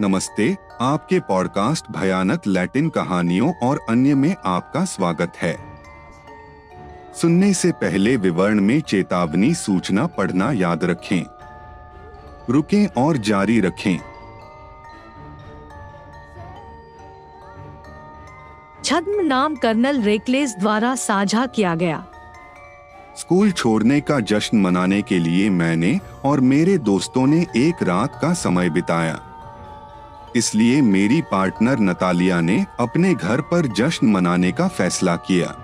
नमस्ते आपके पॉडकास्ट भयानक लैटिन कहानियों और अन्य में आपका स्वागत है। सुनने से पहले विवरण में चेतावनी सूचना पढ़ना याद रखें। रुकें और जारी रखें। छद्म नाम कर्नल रेकलेस द्वारा साझा किया गया। स्कूल छोड़ने का जश्न मनाने के लिए मैंने और मेरे दोस्तों ने एक रात का समय बिताया। इसलिए मेरी पार्टनर नतालिया ने अपने घर पर जश्न मनाने का फैसला किया।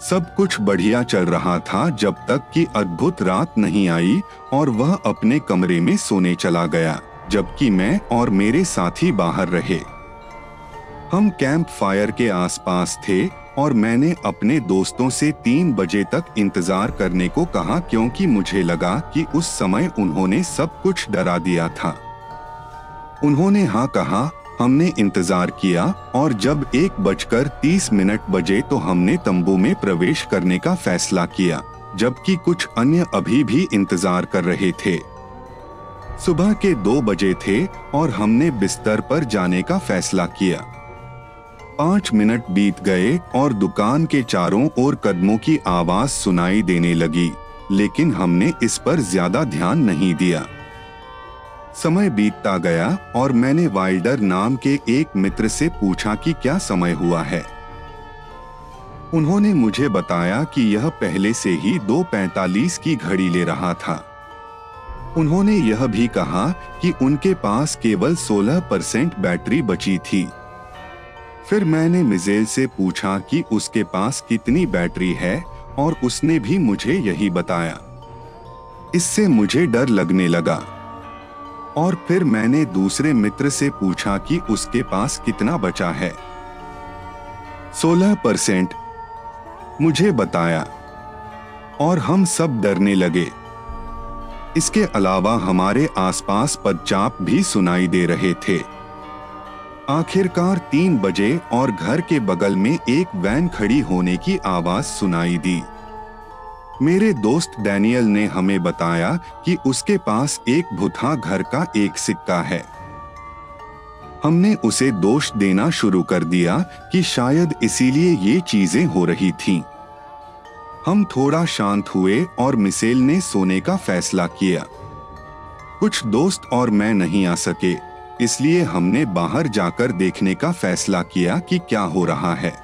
सब कुछ बढ़िया चल रहा था जब तक कि अद्भुत रात नहीं आई और वह अपने कमरे में सोने चला गया, जबकि मैं और मेरे साथी बाहर रहे। हम कैंप फायर के आसपास थे और मैंने अपने दोस्तों से तीन बजे तक इंतज़ार करने को कहा क्योंकि मुझे लगा कि उस समय उन्होंने सब कुछ डरा दिया था। उन्होंने हाँ कहा, हमने इंतज़ार किया और जब एक बजकर तीस मिनट बजे तो हमने तंबू में प्रवेश करने का फैसला किया, जबकि कुछ अन्य अभी भी इंतज़ार कर रहे थे। सुबह के दो बजे थे और हमने बिस्तर पर जाने का फैसला किया। पाँच मिनट बीत गए और दुकान के चारों ओर कदमों की आवाज़ सुनाई देने लगी, लेकिन हमने इस पर ज़्यादा ध्यान नहीं दिया। समय बीतता गया और मैंने वाइल्डर नाम के एक मित्र से पूछा कि क्या समय हुआ है। उन्होंने मुझे बताया कि यह पहले से ही दो पैतालीस की घड़ी ले रहा था। उन्होंने यह भी कहा कि उनके पास केवल 16 परसेंट बैटरी बची थी। फिर मैंने मिजेल से पूछा कि उसके पास कितनी बैटरी है और उसने भी मुझे यही बताया। इससे मुझे डर लगने लगा। और फिर मैंने दूसरे मित्र से पूछा कि उसके पास कितना बचा है। 16 परसेंट। मुझे बताया। और हम सब डरने लगे। इसके अलावा हमारे आसपास पदचाप भी सुनाई दे रहे थे। आखिरकार तीन बजे और घर के बगल में एक वैन खड़ी होने की आवाज़ सुनाई दी। मेरे दोस्त डैनियल ने हमें बताया कि उसके पास एक भुथा घर का एक सिक्का है। हमने उसे दोष देना शुरू कर दिया कि शायद इसीलिए ये चीज़ें हो रही थीं। हम थोड़ा शांत हुए और मिसेल ने सोने का फैसला किया। कुछ दोस्त और मैं नहीं आ सके, इसलिए हमने बाहर जाकर देखने का फैसला किया कि क्या हो रहा है।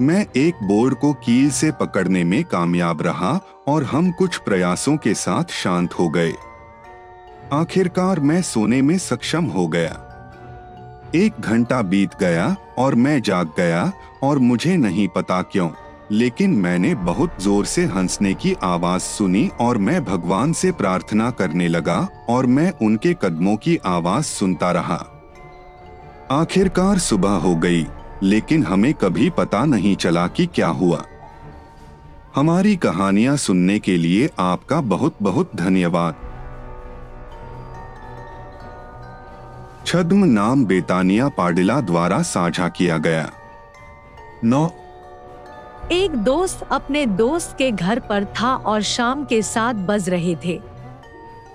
मैं एक बोर्ड को कील से पकड़ने में कामयाब रहा और हम कुछ प्रयासों के साथ शांत हो गए। आखिरकार मैं सोने में सक्षम हो गया। एक घंटा बीत गया और मैं जाग गया और मुझे नहीं पता क्यों, लेकिन मैंने बहुत ज़ोर से हंसने की आवाज़ सुनी और मैं भगवान से प्रार्थना करने लगा और मैं उनके कदमों की आवाज़ सुनता रहा। आखिरकार सुबह हो गई। लेकिन हमें कभी पता नहीं चला कि क्या हुआ। हमारी कहानियाँ सुनने के लिए आपका बहुत बहुत धन्यवाद। छद्म नाम बेतानिया पाडिला द्वारा साझा किया गया। नौ। एक दोस्त अपने दोस्त के घर पर था और शाम के साथ बज रहे थे।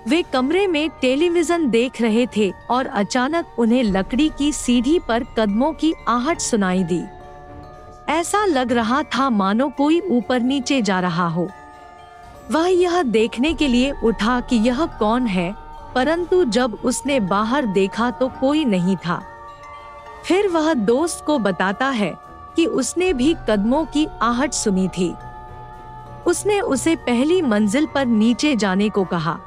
वे कमरे में टेलीविज़न देख रहे थे और अचानक उन्हें लकड़ी की सीढ़ी पर कदमों की आहट सुनाई दी। ऐसा लग रहा था मानो कोई ऊपर नीचे जा रहा हो। वह यह देखने के लिए उठा कि यह कौन है, परंतु जब उसने बाहर देखा तो कोई नहीं था। फिर वह दोस्त को बताता है कि उसने भी कदमों की आहट सुनी थी। उसने उसे पहली मंजिल पर नीचे जाने को कहा।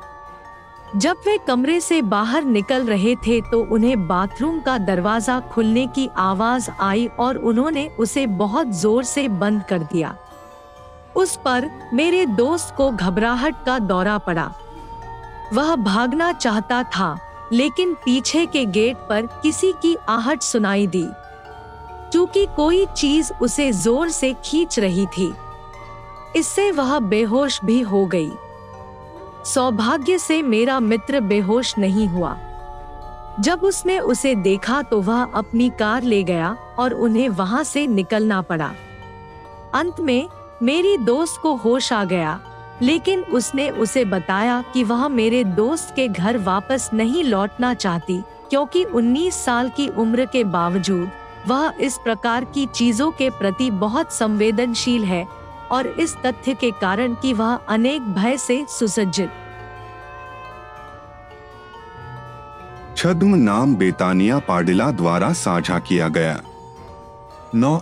जब वे कमरे से बाहर निकल रहे थे तो उन्हें बाथरूम का दरवाज़ा खुलने की आवाज़ आई और उन्होंने उसे बहुत ज़ोर से बंद कर दिया। उस पर मेरे दोस्त को घबराहट का दौरा पड़ा। वह भागना चाहता था, लेकिन पीछे के गेट पर किसी की आहट सुनाई दी। क्योंकि कोई चीज़ उसे ज़ोर से खींच रही थी, इससे वह बेहोश भी हो गई। सौभाग्य से मेरा मित्र बेहोश नहीं हुआ। जब उसने उसे देखा तो वह अपनी कार ले गया और उन्हें वहाँ से निकलना पड़ा। अंत में मेरी दोस्त को होश आ गया, लेकिन उसने उसे बताया कि वह मेरे दोस्त के घर वापस नहीं लौटना चाहती, क्योंकि 19 साल की उम्र के बावजूद वह इस प्रकार की चीज़ों के प्रति बहुत संवेदनशील है और इस तथ्य के कारण कि वह अनेक भय से सुसज्जित। छद्म नाम बेतानिया पाडिला द्वारा साझा किया गया। नौ।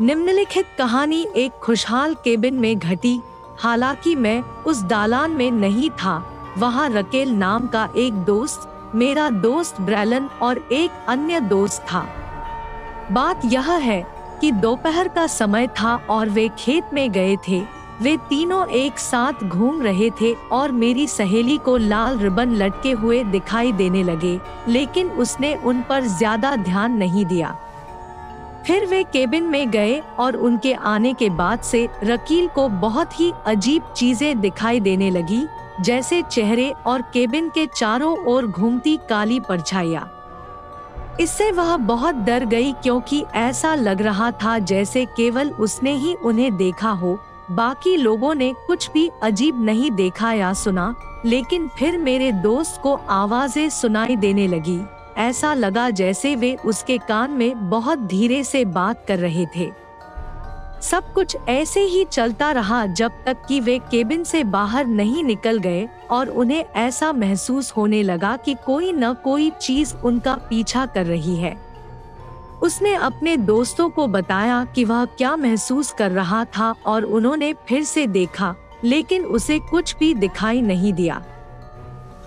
निम्नलिखित कहानी एक खुशहाल केबिन में घटी हालाँकि मैं उस दालान में नहीं था वहाँ रकेल नाम का एक दोस्त मेरा दोस्त ब्रैलन और एक अन्य दोस्त था। बात यह है कि दोपहर का समय था और वे खेत में गए थे। वे तीनों एक साथ घूम रहे थे और मेरी सहेली को लाल रिबन लटके हुए दिखाई देने लगे, लेकिन उसने उन पर ज़्यादा ध्यान नहीं दिया। फिर वे केबिन में गए और उनके आने के बाद से रकील को बहुत ही अजीब चीज़ें दिखाई देने लगी, जैसे चेहरे और केबिन के चारों ओर घूमती काली परछाइयाँ। इससे वह बहुत डर गई क्योंकि ऐसा लग रहा था जैसे केवल उसने ही उन्हें देखा हो। बाकी लोगों ने कुछ भी अजीब नहीं देखा या सुना, लेकिन फिर मेरे दोस्त को आवाज़ें सुनाई देने लगी। ऐसा लगा जैसे वे उसके कान में बहुत धीरे से बात कर रहे थे। सब कुछ ऐसे ही चलता रहा जब तक कि वे केबिन से बाहर नहीं निकल गए और उन्हें ऐसा महसूस होने लगा कि कोई न कोई चीज़ उनका पीछा कर रही है। उसने अपने दोस्तों को बताया कि वह क्या महसूस कर रहा था और उन्होंने फिर से देखा, लेकिन उसे कुछ भी दिखाई नहीं दिया।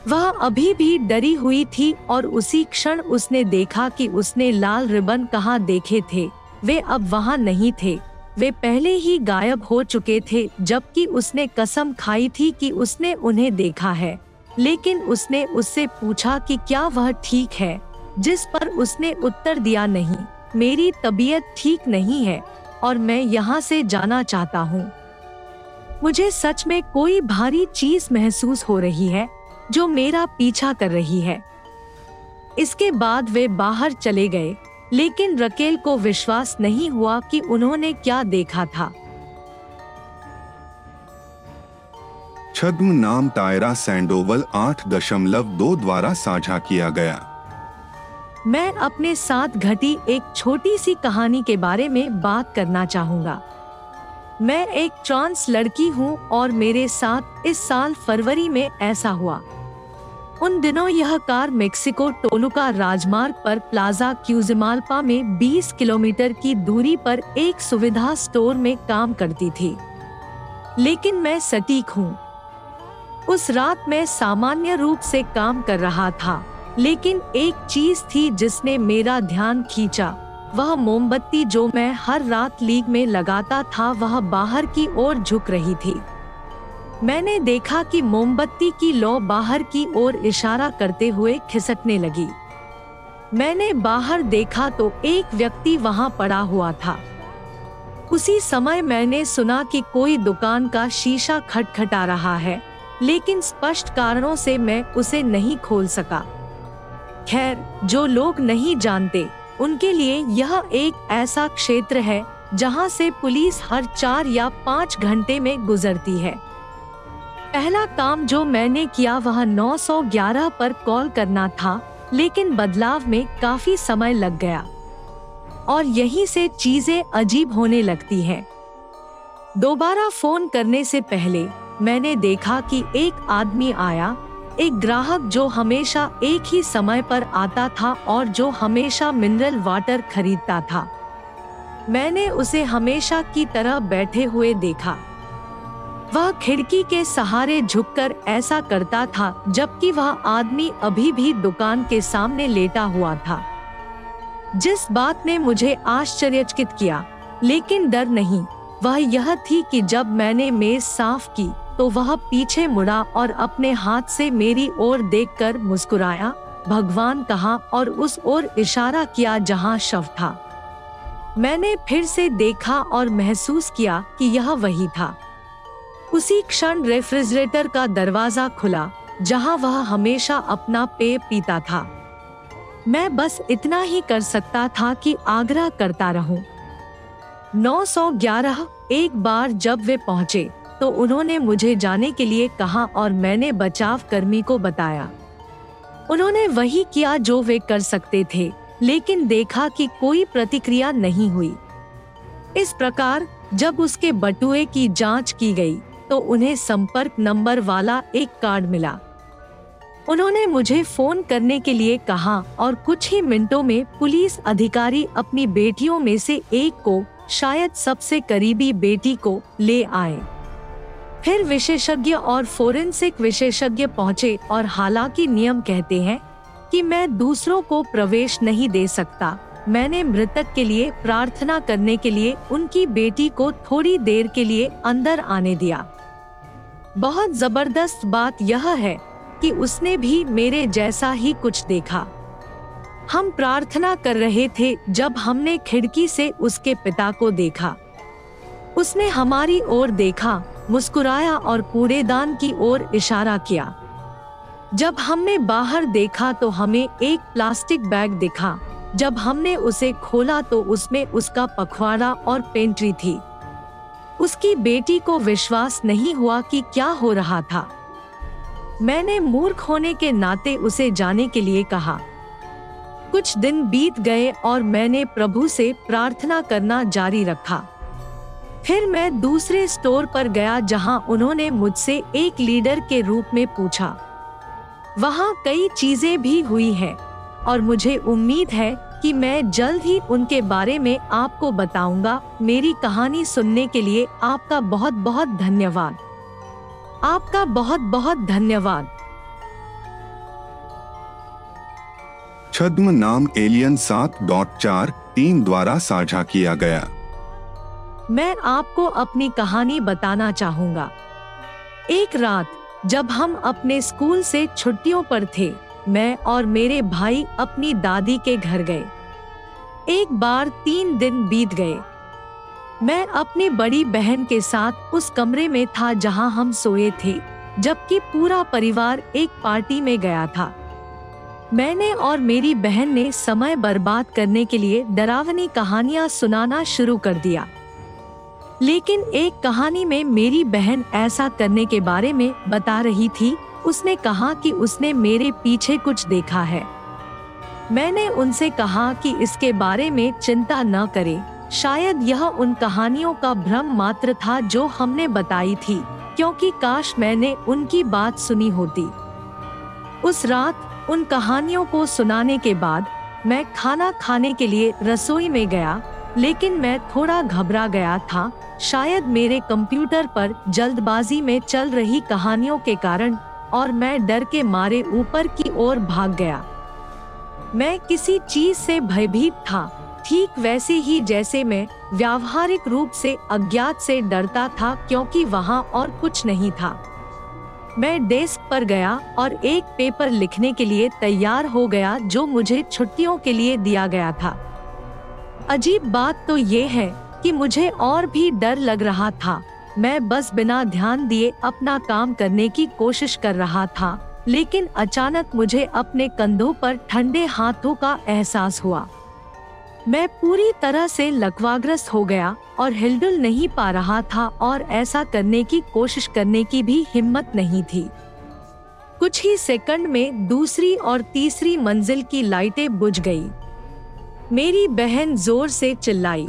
वह अभी भी डरी हुई थी और उसी क्षण उसने देखा कि उसने लाल रिबन कहाँ देखे थे। वे अब वहाँ नहीं थे। वे पहले ही गायब हो चुके थे, जबकि उसने कसम खाई थी कि उसने उन्हें देखा है। लेकिन उसने उससे पूछा कि क्या वह ठीक है, जिस पर उसने उत्तर दिया नहीं, मेरी तबीयत ठीक नहीं है और मैं यहाँ से जाना चाहता हूँ। मुझे सच में कोई भारी चीज़ महसूस हो रही है, जो मेरा पीछा कर रही है। इसके बाद वे बाहर चले गए। लेकिन रकेल को विश्वास नहीं हुआ कि उन्होंने क्या देखा था। छद्म नाम तायरा सैंडोवल आठ दशमलव दो द्वारा साझा किया गया। मैं अपने साथ घटी एक छोटी सी कहानी के बारे में बात करना चाहूँगा। मैं एक ट्रांस लड़की हूँ और मेरे साथ इस साल फरवरी में ऐसा हुआ। उन दिनों यह कार मेक्सिको टोलुका राजमार्ग पर प्लाजा क्यूजमालपा में 20 किलोमीटर की दूरी पर एक सुविधा स्टोर में काम करती थी। लेकिन मैं सटीक हूँ। उस रात मैं सामान्य रूप से काम कर रहा था, लेकिन एक चीज़ थी जिसने मेरा ध्यान खींचा, वह मोमबत्ती जो मैं हर रात लीग में लगाता था, वह बाहर की ओर झुक रही थी। मैंने देखा कि मोमबत्ती की लौ बाहर की ओर इशारा करते हुए खिसकने लगी। मैंने बाहर देखा तो एक व्यक्ति वहाँ पड़ा हुआ था। उसी समय मैंने सुना कि कोई दुकान का शीशा खटखटा रहा है, लेकिन स्पष्ट कारणों से मैं उसे नहीं खोल सका। खैर, जो लोग नहीं जानते, उनके लिए यह एक ऐसा क्षेत्र है जहाँ से पुलिस हर चार या पाँच घंटे में गुजरती है। पहला काम जो मैंने किया वह 911 पर कॉल करना था, लेकिन बदलाव में काफ़ी समय लग गया। और यहीं से चीज़ें अजीब होने लगती हैं। दोबारा फ़ोन करने से पहले मैंने देखा कि एक आदमी आया, एक ग्राहक जो हमेशा एक ही समय पर आता था और जो हमेशा मिनरल वाटर खरीदता था। मैंने उसे हमेशा की तरह बैठे हुए देखा। वह खिड़की के सहारे झुककर ऐसा करता था, जबकि वह आदमी अभी भी दुकान के सामने लेटा हुआ था। जिस बात ने मुझे आश्चर्यचकित किया, लेकिन डर नहीं, वह यह थी कि जब मैंने मेज साफ़ की तो वह पीछे मुड़ा और अपने हाथ से मेरी ओर देखकर मुस्कुराया, भगवान कहा, और उस ओर इशारा किया जहाँ शव था। मैंने फिर से देखा और महसूस किया कि यह वही था। उसी क्षण रेफ्रिजरेटर का दरवाज़ा खुला, जहाँ वह हमेशा अपना पेय पीता था। मैं बस इतना ही कर सकता था कि आग्रह करता रहूँ। 911 एक बार जब वे पहुँचे तो उन्होंने मुझे जाने के लिए कहा और मैंने बचाव कर्मी को बताया। उन्होंने वही किया जो वे कर सकते थे, लेकिन देखा कि कोई प्रतिक्रिया नहीं हुई। इस प्रकार, जब उसके बटुए की जाँच की गई तो उन्हें संपर्क नंबर वाला एक कार्ड मिला। उन्होंने मुझे फ़ोन करने के लिए कहा और कुछ ही मिनटों में पुलिस अधिकारी अपनी बेटियों में से एक को, शायद सबसे करीबी बेटी को, ले आए। फिर विशेषज्ञ और फोरेंसिक विशेषज्ञ पहुँचे और हालाँकि नियम कहते हैं कि मैं दूसरों को प्रवेश नहीं दे सकता। मैंने मृतक के लिए प्रार्थना करने के लिए उनकी बेटी को थोड़ी देर के लिए अंदर आने दिया। बहुत ज़बरदस्त बात यह है कि उसने भी मेरे जैसा ही कुछ देखा। हम प्रार्थना कर रहे थे जब हमने खिड़की से उसके पिता को देखा। उसने हमारी ओर देखा, मुस्कुराया और कूड़ेदान की ओर इशारा किया। जब हमने बाहर देखा तो हमें एक प्लास्टिक बैग दिखा। जब हमने उसे खोला तो उसमें उसका पखवाड़ा और पेंट्री थी। उसकी बेटी को विश्वास नहीं हुआ कि क्या हो रहा था। मैंने मूर्ख होने के नाते उसे जाने के लिए कहा। कुछ दिन बीत गए और मैंने प्रभु से प्रार्थना करना जारी रखा। फिर मैं दूसरे स्टोर पर गया जहाँ उन्होंने मुझसे एक लीडर के रूप में पूछा। वहाँ कई चीज़ें भी हुई हैं और मुझे उम्मीद है कि मैं जल्द ही उनके बारे में आपको बताऊँगा। मेरी कहानी सुनने के लिए आपका बहुत बहुत धन्यवाद। आपका बहुत बहुत धन्यवाद। छद्म नाम एलियन सात डॉट चार तीन द्वारा साझा किया गया। मैं आपको अपनी कहानी बताना चाहूँगा। एक रात जब हम अपने स्कूल से छुट्टियों पर थे मैं और मेरे भाई अपनी दादी के घर गए। एक बार तीन दिन बीत गए। मैं अपनी बड़ी बहन के साथ उस कमरे में था जहाँ हम सोए थे, जबकि पूरा परिवार एक पार्टी में गया था। मैंने और मेरी बहन ने समय बर्बाद करने के लिए डरावनी कहानियाँ सुनाना शुरू कर दिया। लेकिन एक कहानी में मेरी बहन ऐसा करने के बारे में बता रही थी, उसने कहा कि उसने मेरे पीछे कुछ देखा है। मैंने उनसे कहा कि इसके बारे में चिंता न करें। शायद यह उन कहानियों का भ्रम मात्र था जो हमने बताई थी, क्योंकि काश मैंने उनकी बात सुनी होती। उस रात, उन कहानियों को सुनाने के बाद, मैं खाना खाने के लिए रसोई में गया, लेकिन मैं थोड़ा घबरा गया था। शायद मेरे कंप्यूटर पर जल्दबाजी में चल रही कहानियों के कारण, और मैं डर के मारे ऊपर की ओर भाग गया। मैं किसी चीज़ से भयभीत था। ठीक वैसे ही जैसे मैं व्यावहारिक रूप से अज्ञात से डरता था क्योंकि वहाँ और कुछ नहीं था। मैं डेस्क पर गया और एक पेपर लिखने के लिए तैयार हो गया जो मुझे छुट्टियों के लिए दिया गया था। अजीब बात तो ये है कि मुझे और भी डर लग रहा था। मैं बस बिना ध्यान दिए अपना काम करने की कोशिश कर रहा था। लेकिन अचानक मुझे अपने कंधों पर ठंडे हाथों का एहसास हुआ। मैं पूरी तरह से लकवाग्रस्त हो गया और हिलडुल नहीं पा रहा था और ऐसा करने की कोशिश करने की भी हिम्मत नहीं थी। कुछ ही सेकंड में दूसरी और तीसरी मंजिल की लाइटें बुझ गई। मेरी बहन ज़ोर से चिल्लाई।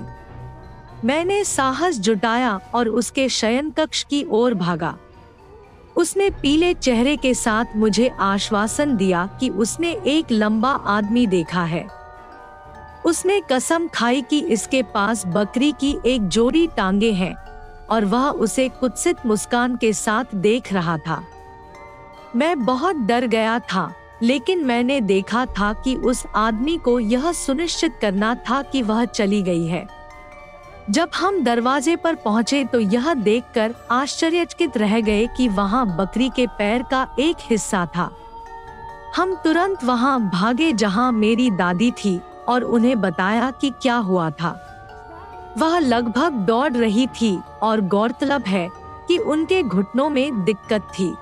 मैंने साहस जुटाया और उसके शयन कक्ष की ओर भागा। उसने पीले चेहरे के साथ मुझे आश्वासन दिया कि उसने एक लंबा आदमी देखा है। उसने कसम खाई कि इसके पास बकरी की एक जोड़ी टांगे हैं और वह उसे कुत्सित मुस्कान के साथ देख रहा था। मैं बहुत डर गया था, लेकिन मैंने देखा था कि उस आदमी को यह सुनिश्चित करना था कि वह चली गई है। जब हम दरवाजे पर पहुँचे तो यह देखकर आश्चर्यचकित रह गए कि वहाँ बकरी के पैर का एक हिस्सा था। हम तुरंत वहाँ भागे जहाँ मेरी दादी थी और उन्हें बताया कि क्या हुआ था। वह लगभग दौड़ रही थी और गौरतलब है कि उनके घुटनों में दिक्कत थी।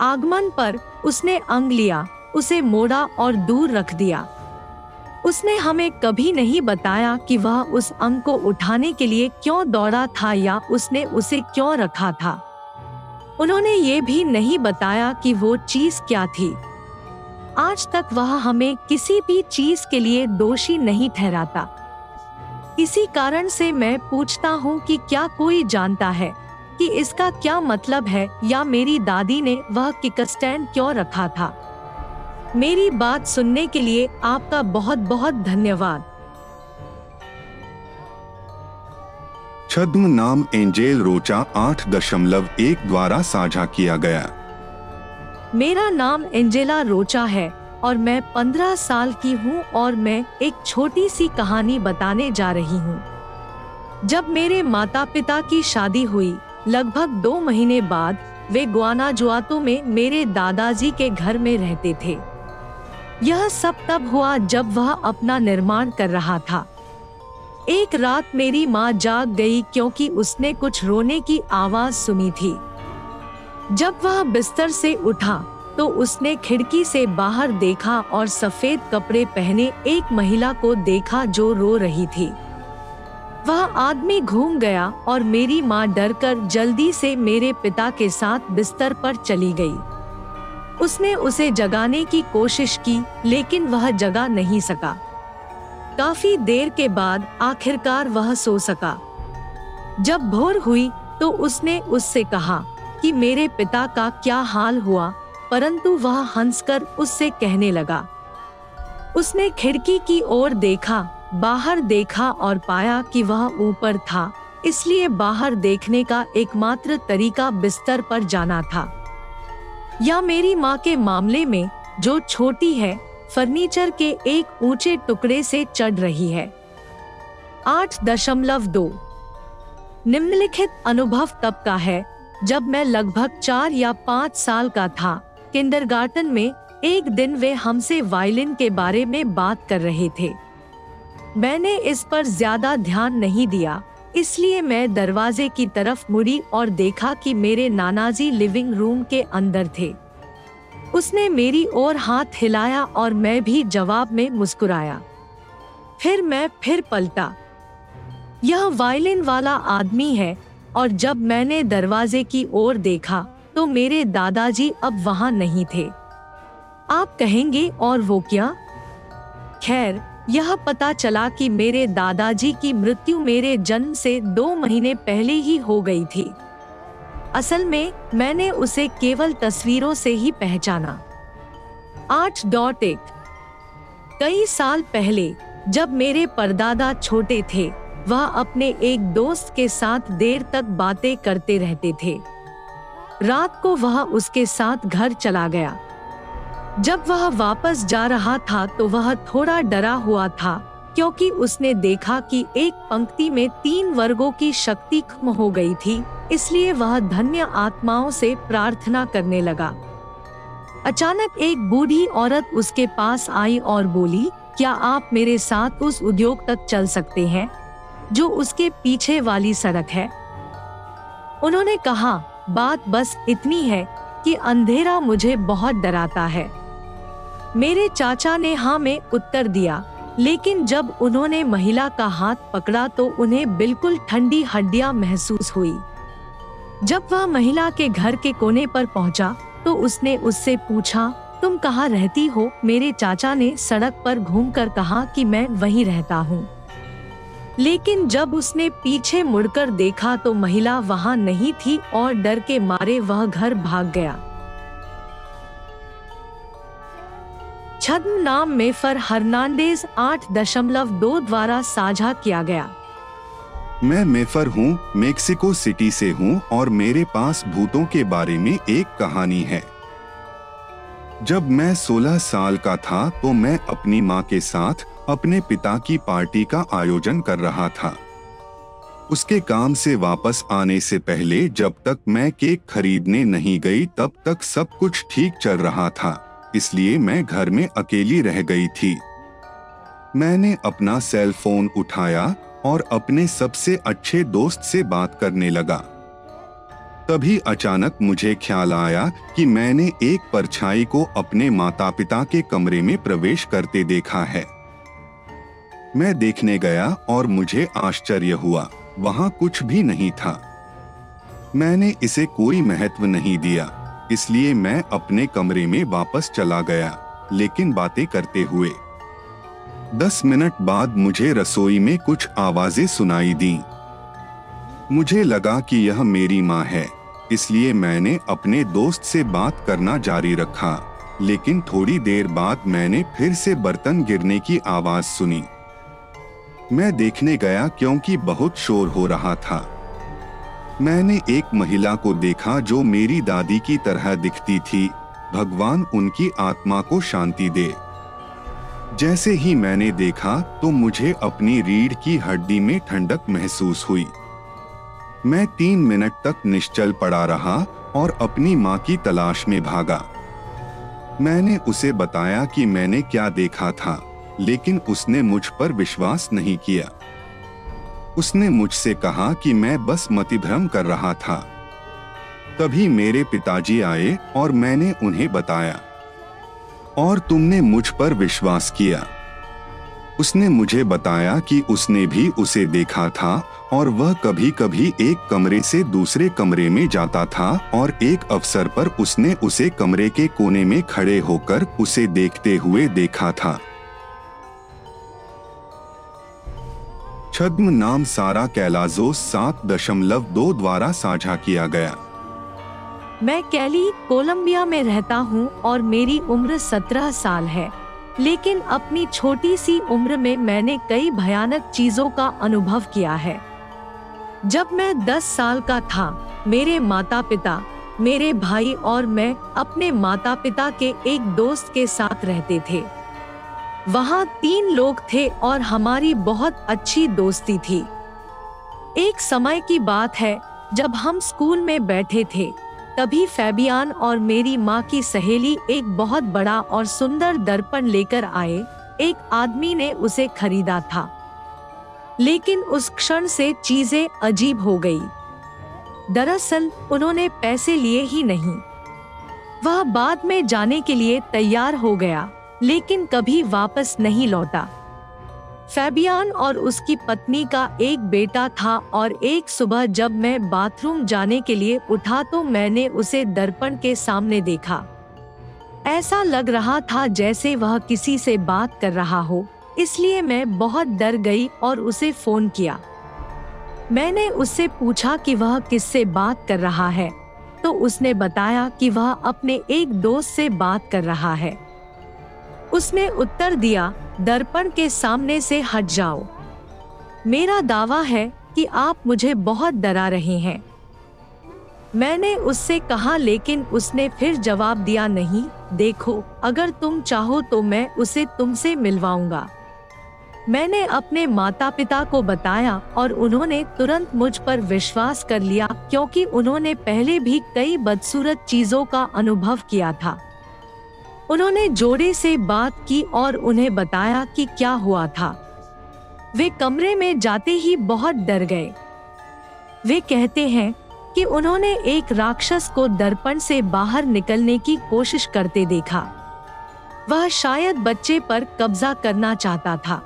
आगमन पर उसने अंग लिया, उसे मोड़ा और दूर रख दिया। उसने हमें कभी नहीं बताया कि वह उस अंग को उठाने के लिए क्यों दौड़ा था या उसने उसे क्यों रखा था। उन्होंने ये भी नहीं बताया कि वो चीज़ क्या थी। आज तक वह हमें किसी भी चीज़ के लिए दोषी नहीं ठहराता। इसी कारण से मैं पूछता हूँ कि क्या कोई जानता है कि इसका क्या मतलब है या मेरी दादी ने वह किक स्टैंड क्यों रखा था? मेरी बात सुनने के लिए आपका बहुत बहुत धन्यवाद। छद्म नाम एंजेल रोचा आठ दशमलव एक द्वारा साझा किया गया। मेरा नाम एंजेला रोचा है और मैं पंद्रह साल की हूँ और मैं एक छोटी सी कहानी बताने जा रही हूँ। जब मेरे माता पिता की शादी हुई लगभग दो महीने बाद वे ग्वानाजुआतो में मेरे दादाजी के घर में रहते थे। यह सब तब हुआ जब वह अपना निर्माण कर रहा था। एक रात मेरी माँ जाग गई क्योंकि उसने कुछ रोने की आवाज़ सुनी थी। जब वह बिस्तर से उठा तो उसने खिड़की से बाहर देखा और सफ़ेद कपड़े पहने एक महिला को देखा जो रो रही थी। वह आदमी घूम गया और मेरी माँ डरकर जल्दी से मेरे पिता के साथ बिस्तर पर चली गई। उसने उसे जगाने की कोशिश की, लेकिन वह जगा नहीं सका। काफ़ी देर के बाद आखिरकार वह सो सका। जब भोर हुई तो उसने उससे कहा कि मेरे पिता का क्या हाल हुआ, परंतु वह हंसकर उससे कहने लगा। उसने खिड़की की ओर देखा, बाहर देखा और पाया कि वह ऊपर था, इसलिए बाहर देखने का एकमात्र तरीका बिस्तर पर जाना था। या मेरी माँ के मामले में जो छोटी है, फर्नीचर के एक ऊँचे टुकड़े से चढ़ रही है। आठ दशमलव दो। निम्नलिखित अनुभव तब का है, जब मैं लगभग चार या पाँच साल का था। किंडरगार्टन में एक दिन वे हमसे वायलिन के बारे में बात कर रहे थे। मैंने इस पर ज़्यादा ध्यान नहीं दिया। इसलिए मैं दरवाजे की तरफ़ मुड़ी और देखा कि मेरे नानाजी लिविंग रूम के अंदर थे। उसने मेरी ओर हाथ हिलाया और मैं भी जवाब में मुस्कुराया। फिर मैं फिर पलटा। यह वायलिन वाला आदमी है और जब मैंने दरवाजे की ओर देखा तो मेरे दादाजी अब वहाँ नहीं थे। आप कहेंगे, और वो क्या? खैर यह पता चला कि मेरे दादाजी की मृत्यु मेरे जन्म से दो महीने पहले ही हो गई थी। असल में, मैंने उसे केवल तस्वीरों से ही पहचाना। आठ डॉट एक। कई साल पहले, जब मेरे परदादा छोटे थे, वह अपने एक दोस्त के साथ देर तक बातें करते रहते थे। रात को वह उसके साथ घर चला गया। जब वह वापस जा रहा था तो वह थोड़ा डरा हुआ था, क्योंकि उसने देखा कि एक पंक्ति में तीन वर्गों की शक्ति खत्म हो गई थी, इसलिए वह धन्य आत्माओं से प्रार्थना करने लगा। अचानक एक बूढ़ी औरत उसके पास आई और बोली, क्या आप मेरे साथ उस उद्योग तक चल सकते हैं, जो उसके पीछे वाली सड़क है? उन्होंने कहा, बात बस इतनी है कि अंधेरा मुझे बहुत डराता है। मेरे चाचा ने हाँ में उत्तर दिया लेकिन जब उन्होंने महिला का हाथ पकड़ा तो उन्हें बिल्कुल ठंडी हड्डियाँ महसूस हुई। जब वह महिला के घर के कोने पर पहुँचा, तो उसने उससे पूछा तुम कहाँ रहती हो? मेरे चाचा ने सड़क पर घूमकर कहा कि मैं वहीं रहता हूँ। लेकिन जब उसने पीछे मुड़कर देखा तो महिला वहाँ नहीं थी और डर के मारे वह घर भाग गया। छद्म नाम मेफर हर्नांडेज आठ दशमलव दो द्वारा साझा किया गया। मैं मेफर हूँ, मेक्सिको सिटी से हूँ और मेरे पास भूतों के बारे में एक कहानी है। जब मैं 16 साल का था तो मैं अपनी माँ के साथ अपने पिता की पार्टी का आयोजन कर रहा था। उसके काम से वापस आने से पहले जब तक मैं केक खरीदने नहीं गई तब तक सब कुछ ठीक चल रहा था। इसलिए मैं घर में अकेली रह गई थी। मैंने अपना सेल फ़ोन उठाया और अपने सबसे अच्छे दोस्त से बात करने लगा। तभी अचानक मुझे ख्याल आया कि मैंने एक परछाई को अपने माता पिता के कमरे में प्रवेश करते देखा है। मैं देखने गया और मुझे आश्चर्य हुआ, वहाँ कुछ भी नहीं था। मैंने इसे कोई महत्व नहीं दिया। इसलिए मैं अपने कमरे में वापस चला गया, लेकिन बातें करते हुए। दस मिनट बाद मुझे रसोई में कुछ आवाज़ें सुनाई दी। मुझे लगा कि यह मेरी माँ है, इसलिए मैंने अपने दोस्त से बात करना जारी रखा, लेकिन थोड़ी देर बाद मैंने फिर से बर्तन गिरने की आवाज़ सुनी। मैं देखने गया क्योंकि बहुत शोर हो रहा था। मैंने एक महिला को देखा जो मेरी दादी की तरह दिखती थी। भगवान उनकी आत्मा को शांति दे। जैसे ही मैंने देखा तो मुझे अपनी रीढ़ की हड्डी में ठंडक महसूस हुई। मैं तीन मिनट तक निश्चल पड़ा रहा और अपनी माँ की तलाश में भागा। मैंने उसे बताया कि मैंने क्या देखा था, लेकिन उसने मुझ पर विश्वास नहीं किया। उसने मुझसे कहा कि मैं बस मतिभ्रम कर रहा था। तभी मेरे पिताजी आए और मैंने उन्हें बताया। और तुमने मुझ पर विश्वास किया। उसने मुझे बताया कि उसने भी उसे देखा था और वह कभी कभी एक कमरे से दूसरे कमरे में जाता था और एक अवसर पर उसने उसे कमरे के कोने में खड़े होकर उसे देखते हुए देखा था। छद्म नाम सारा कैलाजो सात दशमलव दो द्वारा साझा किया गया। मैं कैली कोलंबिया में रहता हूँ और मेरी उम्र सत्रह साल है। लेकिन अपनी छोटी सी उम्र में मैंने कई भयानक चीज़ों का अनुभव किया है। जब मैं दस साल का था, मेरे माता पिता मेरे भाई और मैं अपने माता पिता के एक दोस्त के साथ रहते थे। वहाँ तीन लोग थे और हमारी बहुत अच्छी दोस्ती थी। एक समय की बात है, जब हम स्कूल में बैठे थे, तभी फैबियान और मेरी माँ की सहेली एक बहुत बड़ा और सुंदर दर्पण लेकर आए, एक आदमी ने उसे खरीदा था। लेकिन उस क्षण से चीज़ें अजीब हो गई। दरअसल, उन्होंने पैसे लिए ही नहीं। वह बाद में जाने के लिए तैयार हो गया। लेकिन कभी वापस नहीं लौटा। फैबियान और उसकी पत्नी का एक बेटा था और एक सुबह जब मैं बाथरूम जाने के लिए उठा तो मैंने उसे दर्पण के सामने देखा। ऐसा लग रहा था जैसे वह किसी से बात कर रहा हो, इसलिए मैं बहुत डर गई और उसे फ़ोन किया। मैंने उससे पूछा कि वह किससे बात कर रहा है तो उसने बताया कि वह अपने एक दोस्त से बात कर रहा है। उसने उत्तर दिया, दर्पण के सामने से हट जाओ। मेरा दावा है कि आप मुझे बहुत डरा रहे हैं। मैंने उससे कहा, लेकिन उसने फिर जवाब दिया, नहीं, देखो, अगर तुम चाहो तो मैं उसे तुमसे मिलवाऊँगा। मैंने अपने माता पिता को बताया और उन्होंने तुरंत मुझ पर विश्वास कर लिया, क्योंकि उन्होंने पहले भी कई बदसूरत चीज़ों का अनुभव किया था। उन्होंने जोड़े से बात की और उन्हें बताया कि क्या हुआ था। वे कमरे में जाते ही बहुत डर गए। वे कहते हैं कि उन्होंने एक राक्षस को दर्पण से बाहर निकलने की कोशिश करते देखा। वह शायद बच्चे पर कब्जा करना चाहता था।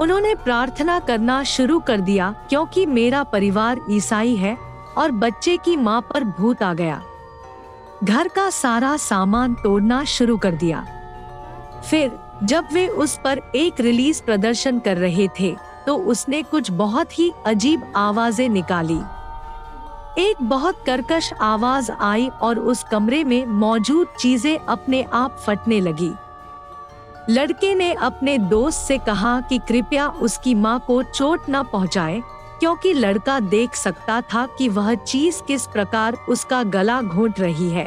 उन्होंने प्रार्थना करना शुरू कर दिया क्योंकि मेरा परिवार ईसाई है और बच्चे की माँ पर भूत आ गया। घर का सारा सामान तोड़ना शुरू कर दिया। फिर, जब वे उस पर एक रिलीज़ प्रदर्शन कर रहे थे तो उसने कुछ बहुत ही अजीब आवाज़ें निकाली। एक बहुत करकश आवाज़ आई और उस कमरे में मौजूद चीज़ें अपने आप फटने लगी। लड़के ने अपने दोस्त से कहा कि कृपया उसकी माँ को चोट न पहुँचाए। क्योंकि लड़का देख सकता था कि वह चीज़ किस प्रकार उसका गला घोट रही है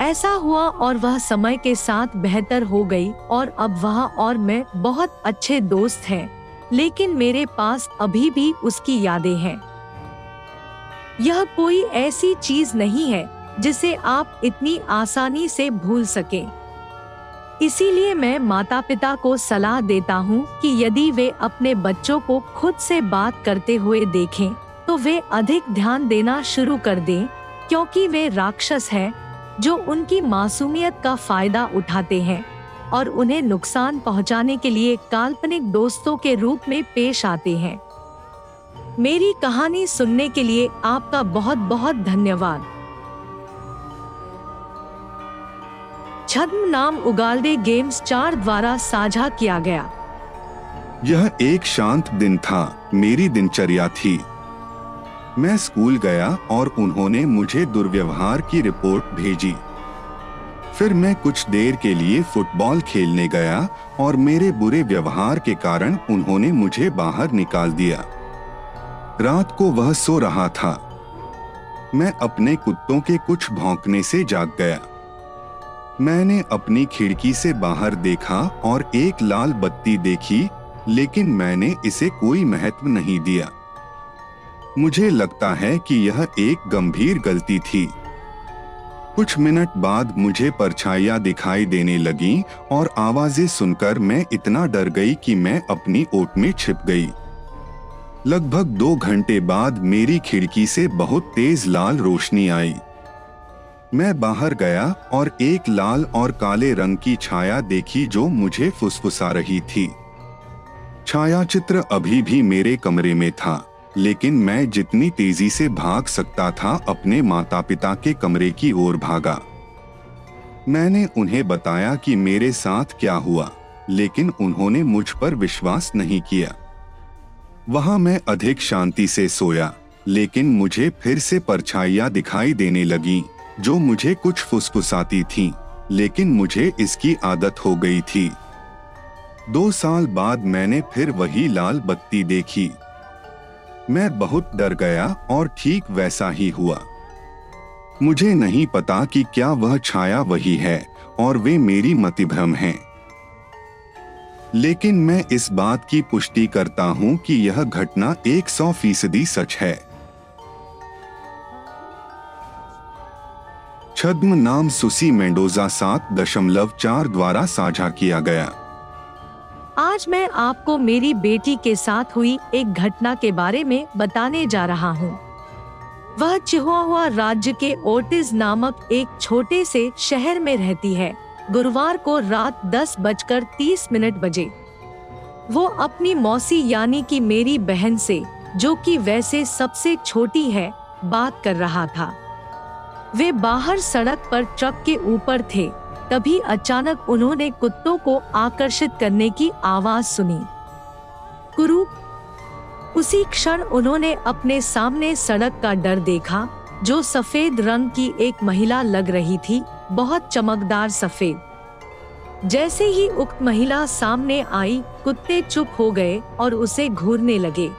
ऐसा हुआ और वह समय के साथ बेहतर हो गई और अब वह और मैं बहुत अच्छे दोस्त हैं, लेकिन मेरे पास अभी भी उसकी यादें हैं यह कोई ऐसी चीज़ नहीं है जिसे आप इतनी आसानी से भूल सकें। इसीलिए मैं माता पिता को सलाह देता हूँ कि यदि वे अपने बच्चों को खुद से बात करते हुए देखें तो वे अधिक ध्यान देना शुरू कर दें, क्योंकि वे राक्षस हैं, जो उनकी मासूमियत का फ़ायदा उठाते हैं और उन्हें नुकसान पहुँचाने के लिए काल्पनिक दोस्तों के रूप में पेश आते हैं। मेरी कहानी सुनने के लिए आपका बहुत बहुत धन्यवाद। छद्म नाम उगालडे गेम्स चार द्वारा साझा किया गया। यह एक शांत दिन था, मेरी दिनचर्या थी। मैं स्कूल गया और उन्होंने मुझे दुर्व्यवहार की रिपोर्ट भेजी। फिर मैं कुछ देर के लिए फुटबॉल खेलने गया और मेरे बुरे व्यवहार के कारण उन्होंने मुझे बाहर निकाल दिया। रात को वह सो रहा था। मैं अपने कुत्तों के कुछ भौंकने से जाग गया। मैंने अपनी खिड़की से बाहर देखा और एक लाल बत्ती देखी, लेकिन मैंने इसे कोई महत्व नहीं दिया। मुझे लगता है कि यह एक गंभीर गलती थी। कुछ मिनट बाद मुझे परछाइया दिखाई देने लगी और आवाज़ें सुनकर मैं इतना डर गई कि मैं अपनी ओट में छिप गई। लगभग दो घंटे बाद मेरी खिड़की से बहुत तेज लाल रोशनी आई। मैं बाहर गया और एक लाल और काले रंग की छाया देखी जो मुझे फुसफुसा रही थी। छाया चित्र अभी भी मेरे कमरे में था, लेकिन मैं जितनी तेज़ी से भाग सकता था, अपने माता पिता के कमरे की ओर भागा। मैंने उन्हें बताया कि मेरे साथ क्या हुआ, लेकिन उन्होंने मुझ पर विश्वास नहीं किया। वहाँ मैं अधिक शांति से सोया, लेकिन मुझे फिर से परछाइयाँ दिखाई देने लगी। जो मुझे कुछ फुसफुसाती थी, लेकिन मुझे इसकी आदत हो गई थी। दो साल बाद मैंने फिर वही लाल बत्ती देखी। मैं बहुत डर गया और ठीक वैसा ही हुआ। मुझे नहीं पता कि क्या वह छाया वही है और वे मेरी मतिभ्रम हैं। लेकिन मैं इस बात की पुष्टि करता हूँ कि यह घटना एक सौ फ़ीसदी सच है। छद्म नाम सुसी मेंडोजा सात दशमलव चार द्वारा साझा किया गया। आज मैं आपको मेरी बेटी के साथ हुई एक घटना के बारे में बताने जा रहा हूँ। वह चिहुआ राज्य के ओटिस नामक एक छोटे से शहर में रहती है। गुरुवार को रात दस बजकर तीस मिनट बजे। वो अपनी मौसी यानी कि मेरी बहन से, जो कि वैसे सबसे छोटी है, बात कर रहा था। वे बाहर सड़क पर ट्रक के ऊपर थे। तभी अचानक उन्होंने कुत्तों को आकर्षित करने की आवाज़ सुनी। कुरु, उसी क्षण उन्होंने अपने सामने सड़क का डर देखा, जो सफ़ेद रंग की एक महिला लग रही थी, बहुत चमकदार सफ़ेद। जैसे ही उक्त महिला सामने आई, कुत्ते चुप हो गए और उसे घूरने लगे।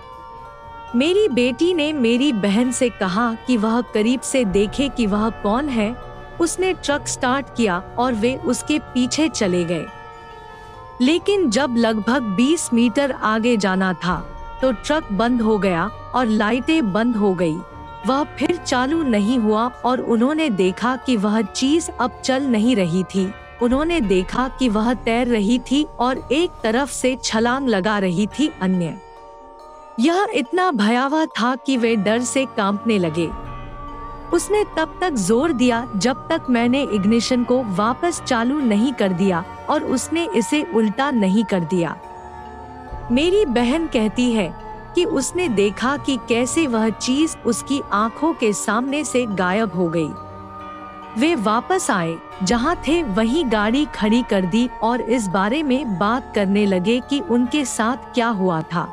मेरी बेटी ने मेरी बहन से कहा कि वह करीब से देखे कि वह कौन है। उसने ट्रक स्टार्ट किया और वे उसके पीछे चले गए। लेकिन जब लगभग 20 मीटर आगे जाना था तो ट्रक बंद हो गया और लाइटें बंद हो गई। वह फिर चालू नहीं हुआ और उन्होंने देखा कि वह चीज़ अब चल नहीं रही थी। उन्होंने देखा कि वह तैर रही थी और एक तरफ़ से छलांग लगा रही थी अन्य। यह इतना भयावह था कि वे डर से कांपने लगे। उसने तब तक ज़ोर दिया जब तक मैंने इग्निशन को वापस चालू नहीं कर दिया और उसने इसे उल्टा नहीं कर दिया। मेरी बहन कहती है कि उसने देखा कि कैसे वह चीज़ उसकी आँखों के सामने से गायब हो गई। वे वापस आए, जहाँ थे वही गाड़ी खड़ी कर दी और इस बारे में बात करने लगे कि उनके साथ क्या हुआ था।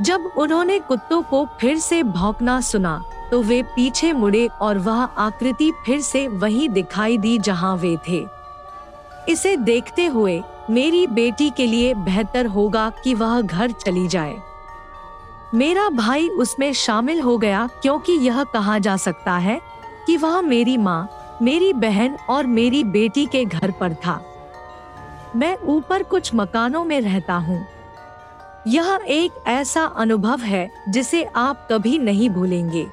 जब उन्होंने कुत्तों को फिर से भौंकना सुना तो वे पीछे मुड़े और वह आकृति फिर से वही दिखाई दी जहाँ वे थे। इसे देखते हुए मेरी बेटी के लिए बेहतर होगा कि वह घर चली जाए। मेरा भाई उसमें शामिल हो गया क्योंकि यह कहा जा सकता है कि वह मेरी माँ, मेरी बहन और मेरी बेटी के घर पर था। मैं ऊपर कुछ मकानों में रहता हूँ। यह एक ऐसा अनुभव है जिसे आप कभी नहीं भूलेंगे।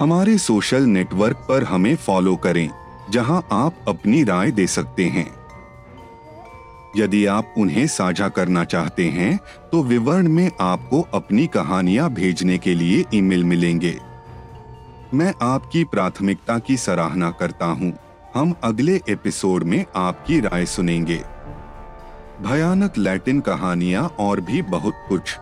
हमारे सोशल नेटवर्क पर हमें फॉलो करें, जहाँ आप अपनी राय दे सकते हैं। यदि आप उन्हें साझा करना चाहते हैं तो विवरण में आपको अपनी कहानियाँ भेजने के लिए ईमेल मिलेंगे। मैं आपकी प्राथमिकता की सराहना करता हूँ। हम अगले एपिसोड में आपकी राय सुनेंगे। भयानक लैटिन कहानियाँ और भी बहुत कुछ।